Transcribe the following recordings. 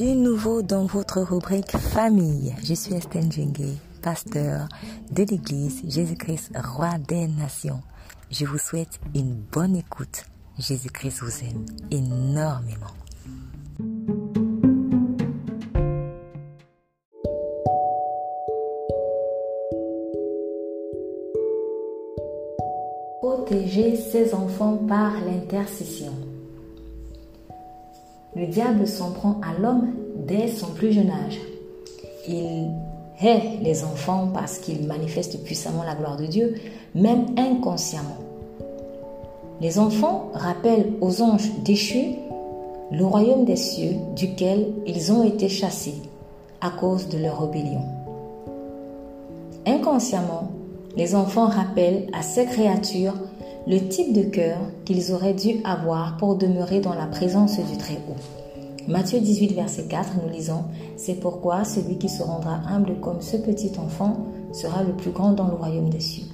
Nouveau dans votre rubrique famille. Je suis Estelle Djengue, pasteur de l'église Jésus-Christ, roi des nations. Je vous souhaite une bonne écoute. Jésus-Christ vous aime énormément. Protéger ses enfants par l'intercession. Le diable s'en prend à l'homme dès son plus jeune âge. Il hait les enfants parce qu'ils manifestent puissamment la gloire de Dieu, même inconsciemment. Les enfants rappellent aux anges déchus le royaume des cieux duquel ils ont été chassés à cause de leur rébellion. Inconsciemment, les enfants rappellent à ces créatures le type de cœur qu'ils auraient dû avoir pour demeurer dans la présence du Très-Haut. Matthieu 18, verset 4, nous lisons C'est pourquoi celui qui se rendra humble comme ce petit enfant sera le plus grand dans le royaume des cieux.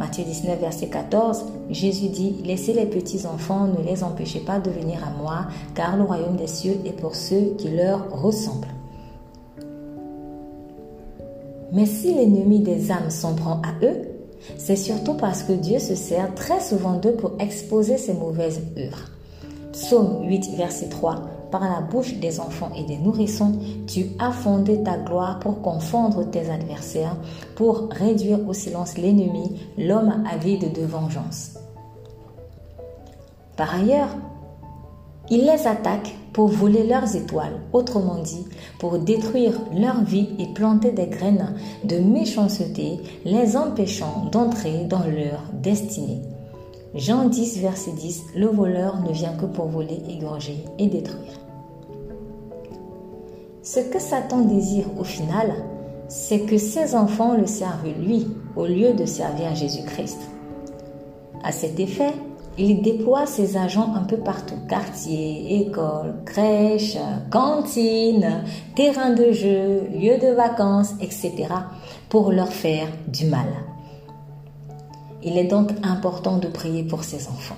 Matthieu 19, verset 14, Jésus dit Laissez les petits enfants, ne les empêchez pas de venir à moi, car le royaume des cieux est pour ceux qui leur ressemblent. Mais si l'ennemi des âmes s'en prend à eux, c'est surtout parce que Dieu se sert très souvent d'eux pour exposer ses mauvaises œuvres. Psaume 8, verset 3. Par la bouche des enfants et des nourrissons, tu as fondé ta gloire pour confondre tes adversaires, pour réduire au silence l'ennemi, l'homme avide de vengeance. Par ailleurs, il les attaque pour voler leurs étoiles, autrement dit, pour détruire leur vie et planter des graines de méchanceté, les empêchant d'entrer dans leur destinée. Jean 10, verset 10, le voleur ne vient que pour voler, égorger et détruire. Ce que Satan désire au final, c'est que ses enfants le servent lui au lieu de servir Jésus-Christ. À cet effet, il déploie ses agents un peu partout, quartier, école, crèche, cantine, terrain de jeu, lieu de vacances, etc., pour leur faire du mal. Il est donc important de prier pour ses enfants.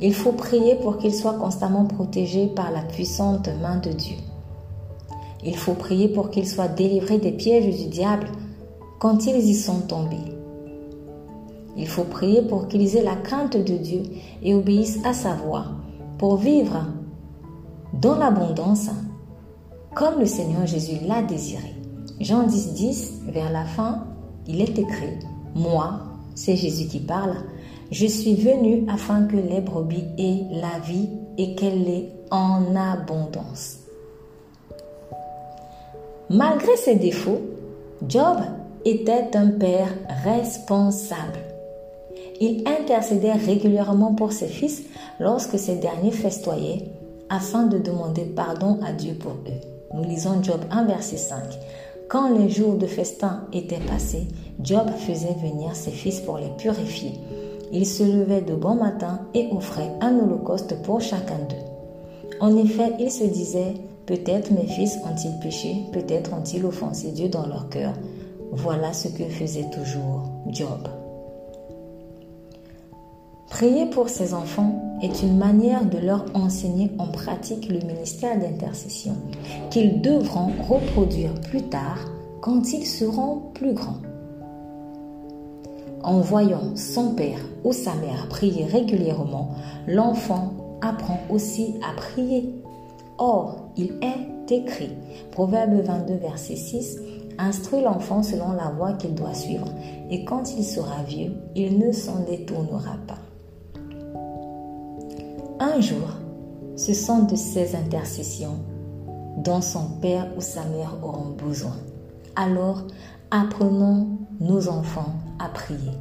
Il faut prier pour qu'ils soient constamment protégés par la puissante main de Dieu. Il faut prier pour qu'ils soient délivrés des pièges du diable quand ils y sont tombés. Il faut prier pour qu'ils aient la crainte de Dieu et obéissent à sa voix, pour vivre dans l'abondance comme le Seigneur Jésus l'a désiré. Jean 10, 10, vers la fin, il est écrit, Moi, c'est Jésus qui parle, je suis venu afin que les brebis aient la vie et qu'elle l'ait en abondance. Malgré ses défauts, Job était un père responsable. Il intercédait régulièrement pour ses fils lorsque ces derniers festoyaient afin de demander pardon à Dieu pour eux. Nous lisons Job 1 verset 5. Quand les jours de festin étaient passés, Job faisait venir ses fils pour les purifier. Il se levait de bon matin et offrait un holocauste pour chacun d'eux. En effet, il se disait, peut-être mes fils ont-ils péché, peut-être ont-ils offensé Dieu dans leur cœur. Voilà ce que faisait toujours Job. Prier pour ses enfants est une manière de leur enseigner en pratique le ministère d'intercession qu'ils devront reproduire plus tard quand ils seront plus grands. En voyant son père ou sa mère prier régulièrement, l'enfant apprend aussi à prier. Or, il est écrit, Proverbe 22, verset 6, Instruis l'enfant selon la voie qu'il doit suivre, et quand il sera vieux, il ne s'en détournera pas. Un jour, ce sont de ces intercessions dont son père ou sa mère auront besoin. Alors, apprenons nos enfants à prier.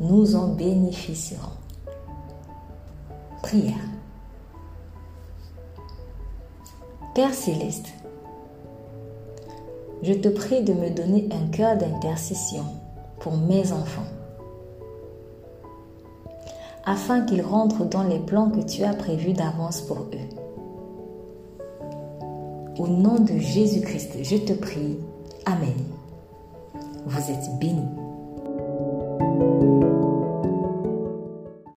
Nous en bénéficierons. Prière. Père céleste, je te prie de me donner un cœur d'intercession pour mes enfants, afin qu'ils rentrent dans les plans que tu as prévus d'avance pour eux. Au nom de Jésus-Christ, je te prie. Amen. Vous êtes bénis.